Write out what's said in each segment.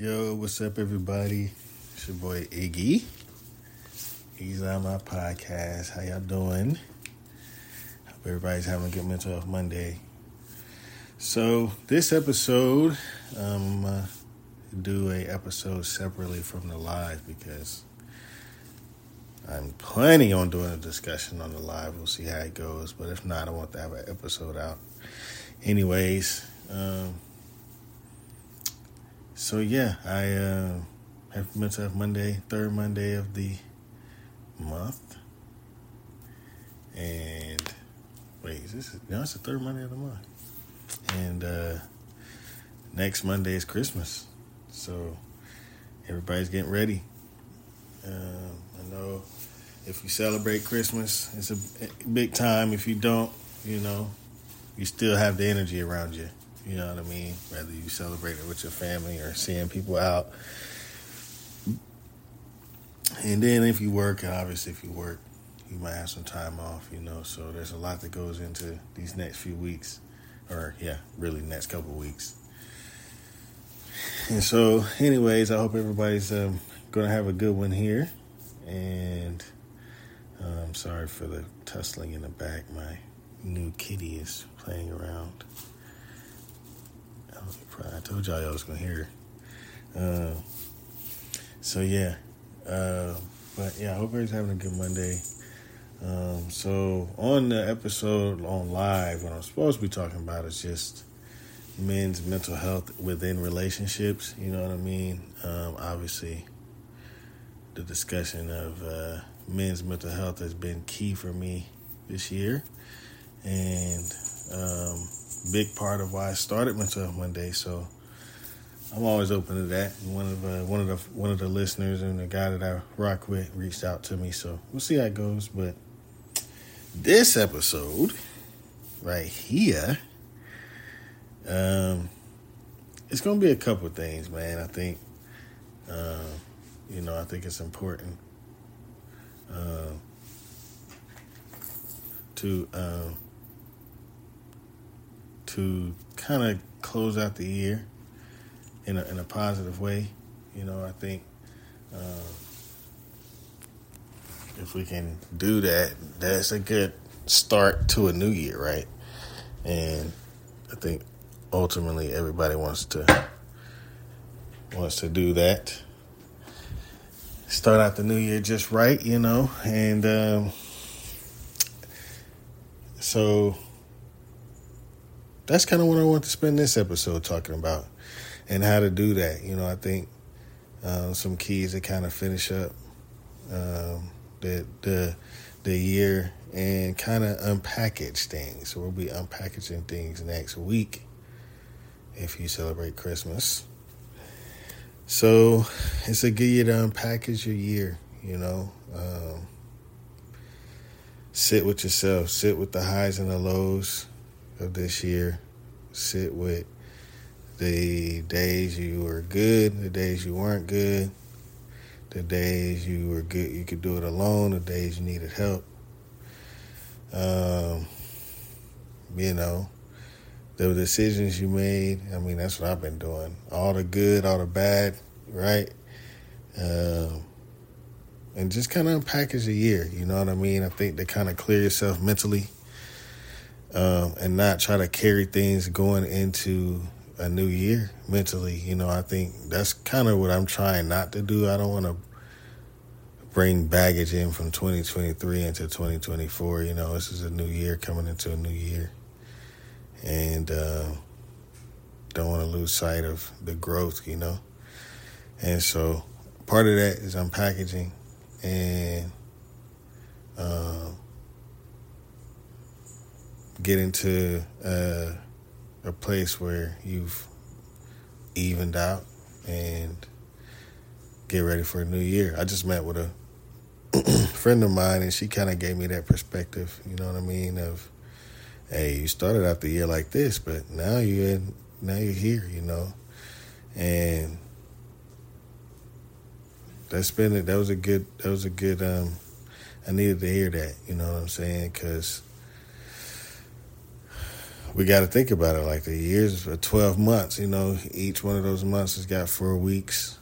Yo, what's up, everybody? It's your boy Iggy. He's on my podcast. How y'all doing? Hope everybody's having a good mental health Monday. So this episode, um, uh, do a episode separately from the live because I'm planning on doing a discussion on the live. We'll see how it goes, but if not, I want to have an episode out. Anyways, um, so yeah, I uh, have mental health Monday, third Monday of the month, and wait, is this no? It's the third Monday of the month, and uh, next Monday is Christmas, so everybody's getting ready. Um, I know if you celebrate Christmas, it's a big time. If you don't, you know, you still have the energy around you. You know what I mean? Whether you celebrate it with your family or seeing people out. And then if you work, obviously, if you work, you might have some time off, you know. So there's a lot that goes into these next few weeks, or yeah, really next couple weeks. And so, anyways, I hope everybody's um, to have a good one here. And I'm sorry for the tussling in the back. My new kitty is playing around. I told y'all I was gonna hear. Uh, so yeah, uh, but yeah, I hope everybody's having a good Monday. Um, so on the episode on live, what I'm supposed to be talking about is just men's mental health within relationships. You know what I mean? Um, obviously, the discussion of uh, men's mental health has been key for me this year, and um, big part of why I started Mental Health Monday. So I'm always open to that. One of uh, one of the one of the listeners and the guy that I rock with reached out to me, so we'll see how it goes. But this episode right here, um, it's gonna be a couple things, man. I think, uh, you know, I think it's important uh, to. Uh, to kind of close out the year in a, in a positive way. You know, I think uh, if we can do that, that's a good start to a new year, right? And I think ultimately everybody wants to wants to do that. Start out the new year just right, you know, and um, so that's kind of what I want to spend this episode talking about and how to do that. You know, I think uh, some keys to kind of finish up um, the the the year and kind of unpackage things. So we'll be unpackaging things next week if you celebrate Christmas. So it's a good year to unpackage your year. You know, um, sit with yourself, sit with the highs and the lows of this year. Sit with the days you were good, the days you weren't good, the days you were good, you could do it alone, the days you needed help. Um, you know, the decisions you made. I mean, that's what I've been doing. All the good, all the bad, right? Um, and just kind of unpackage a year. You know what I mean? I think to kind of clear yourself mentally um, and not try to carry things going into a new year mentally. You know, I think that's kind of what I'm trying not to do. I don't want to bring baggage in from 2023 into 2024. You know, this is a new year coming into a new year. And uh, don't want to lose sight of the growth, you know. And so part of that is unpackaging and um, get into uh, a place where you've evened out and get ready for a new year. I just met with a friend of mine and she kind of gave me that perspective, you know what I mean, of hey, you started out the year like this, but now you're in, now you're here, you know. And that's been that was a good that was a good um I needed to hear that, you know what I'm saying? Cuz we got to think about it like the years of 12 months, you know, each one of those months has got four weeks.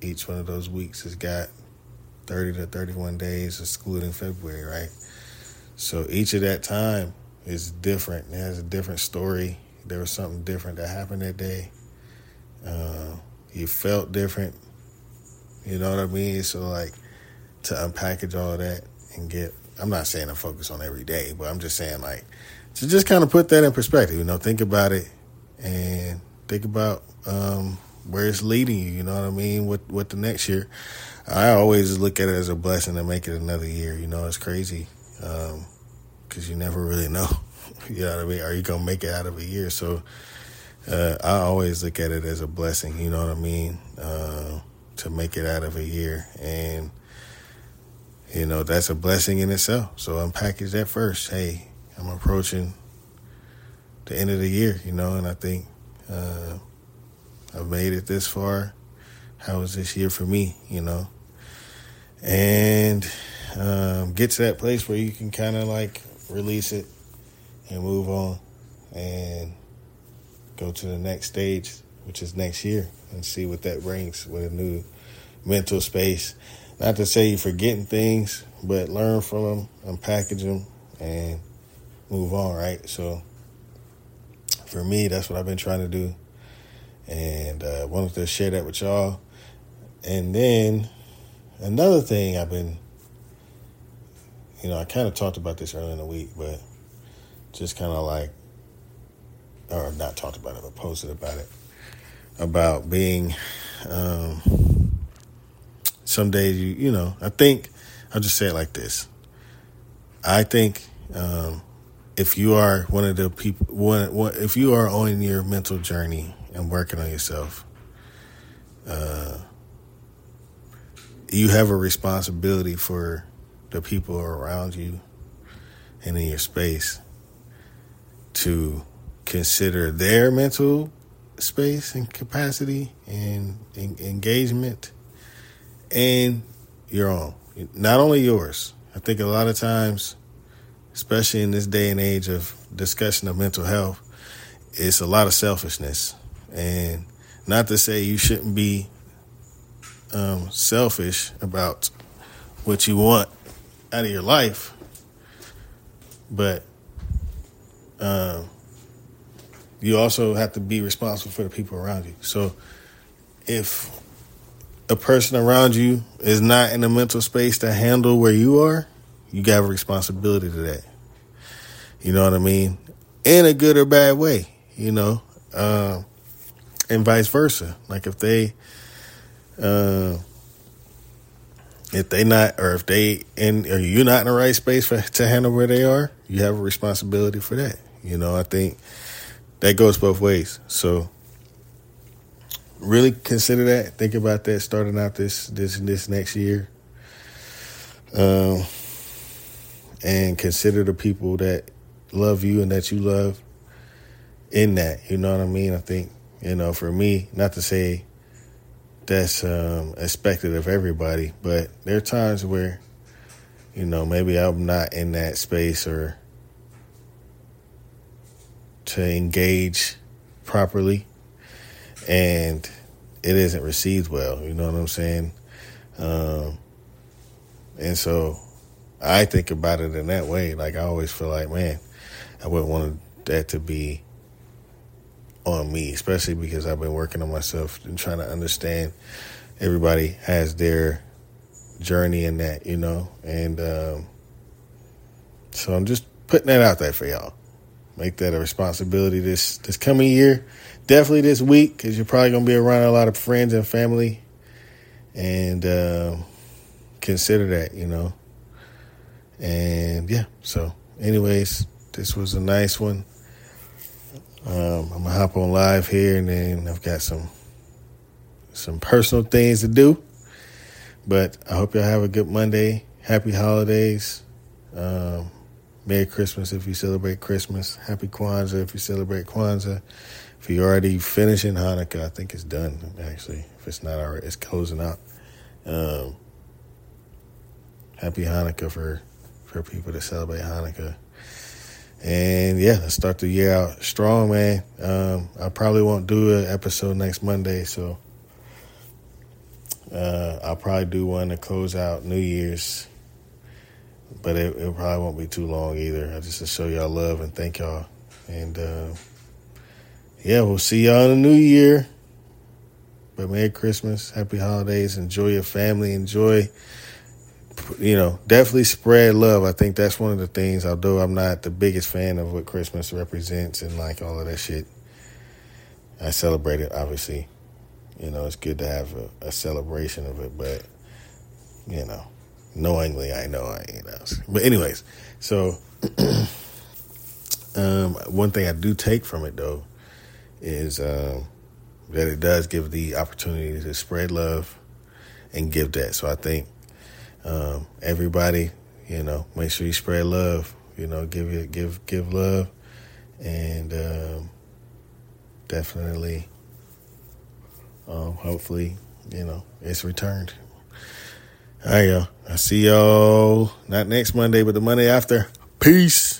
Each one of those weeks has got 30 to 31 days, excluding February, right? So each of that time is different. It has a different story. There was something different that happened that day. Uh, you felt different. You know what I mean? So, like, to unpackage all that and get, I'm not saying to focus on every day, but I'm just saying, like, to just kind of put that in perspective, you know, think about it and think about um, where it's leading you. You know what I mean? With with the next year, I always look at it as a blessing to make it another year. You know, it's crazy because um, you never really know. you know what I mean? Are you gonna make it out of a year? So uh, I always look at it as a blessing. You know what I mean? Uh, to make it out of a year and. You know, that's a blessing in itself. So unpackage that first. Hey, I'm approaching the end of the year, you know, and I think uh, I've made it this far. How was this year for me, you know? And um, get to that place where you can kind of like release it and move on and go to the next stage, which is next year, and see what that brings with a new mental space. Not to say you're forgetting things, but learn from them, unpackage them, and move on, right? So for me, that's what I've been trying to do. And uh, wanted to share that with y'all. And then another thing I've been, you know, I kind of talked about this earlier in the week, but just kind of like, or not talked about it, but posted about it, about being, um, some days you, you know, I think, I'll just say it like this. I think um, if you are one of the people, one, one, if you are on your mental journey and working on yourself, uh, you have a responsibility for the people around you and in your space to consider their mental space and capacity and, and engagement and your own. Not only yours. I think a lot of times especially in this day and age of discussion of mental health, it's a lot of selfishness. And not to say you shouldn't be um, selfish about what you want out of your life, but um, you also have to be responsible for the people around you. So if a person around you is not in a mental space to handle where you are, you got a responsibility to that. You know what I mean? In a good or bad way, you know, uh, and vice versa. Like if they, uh, if they not, or if they in, are you not in the right space for to handle where they are, you have a responsibility for that. You know, I think that goes both ways. So really consider that. Think about that starting out this this this next year. Um, and consider the people that love you and that you love in that. You know what I mean? I think, you know, for me, not to say that's um, expected of everybody, but there are times where, you know, maybe I'm not in that space or to engage properly and it isn't received well. You know what I'm saying? Um, and so I think about it in that way. Like I always feel like, man, I wouldn't want that to be on me, especially because I've been working on myself and trying to understand. Everybody has their journey in that, you know, and um, so I'm just putting that out there for y'all. Make that a responsibility this this coming year, definitely this week, because you're probably gonna be around a lot of friends and family, and um, consider that, you know. And yeah, so, anyways, this was a nice one. Um, I'm gonna hop on live here, and then I've got some some personal things to do. But I hope y'all have a good Monday. Happy holidays. Um, Merry Christmas if you celebrate Christmas. Happy Kwanzaa if you celebrate Kwanzaa. If you're already finishing Hanukkah, I think it's done actually. If it's not already, it's closing out. Um, happy Hanukkah for for people to celebrate Hanukkah. And yeah, let's start the year out strong, man. Um, I probably won't do an episode next Monday, so uh, I'll probably do one to close out New Year's. But it, it probably won't be too long either. I just to show y'all love and thank y'all. And uh, yeah, we'll see y'all in the new year. But Merry Christmas, Happy Holidays, enjoy your family, enjoy you know, definitely spread love. I think that's one of the things, although I'm not the biggest fan of what Christmas represents and like all of that shit. I celebrate it, obviously. You know, it's good to have a, a celebration of it, but, you know, knowingly, I know I ain't else. But, anyways, so um, one thing I do take from it, though, is um, that it does give the opportunity to spread love and give that. So I think um, everybody, you know, make sure you spread love. You know, give it, give, give love, and um, definitely, um, hopefully, you know, it's returned. All right, y'all. I see y'all not next Monday, but the Monday after. Peace.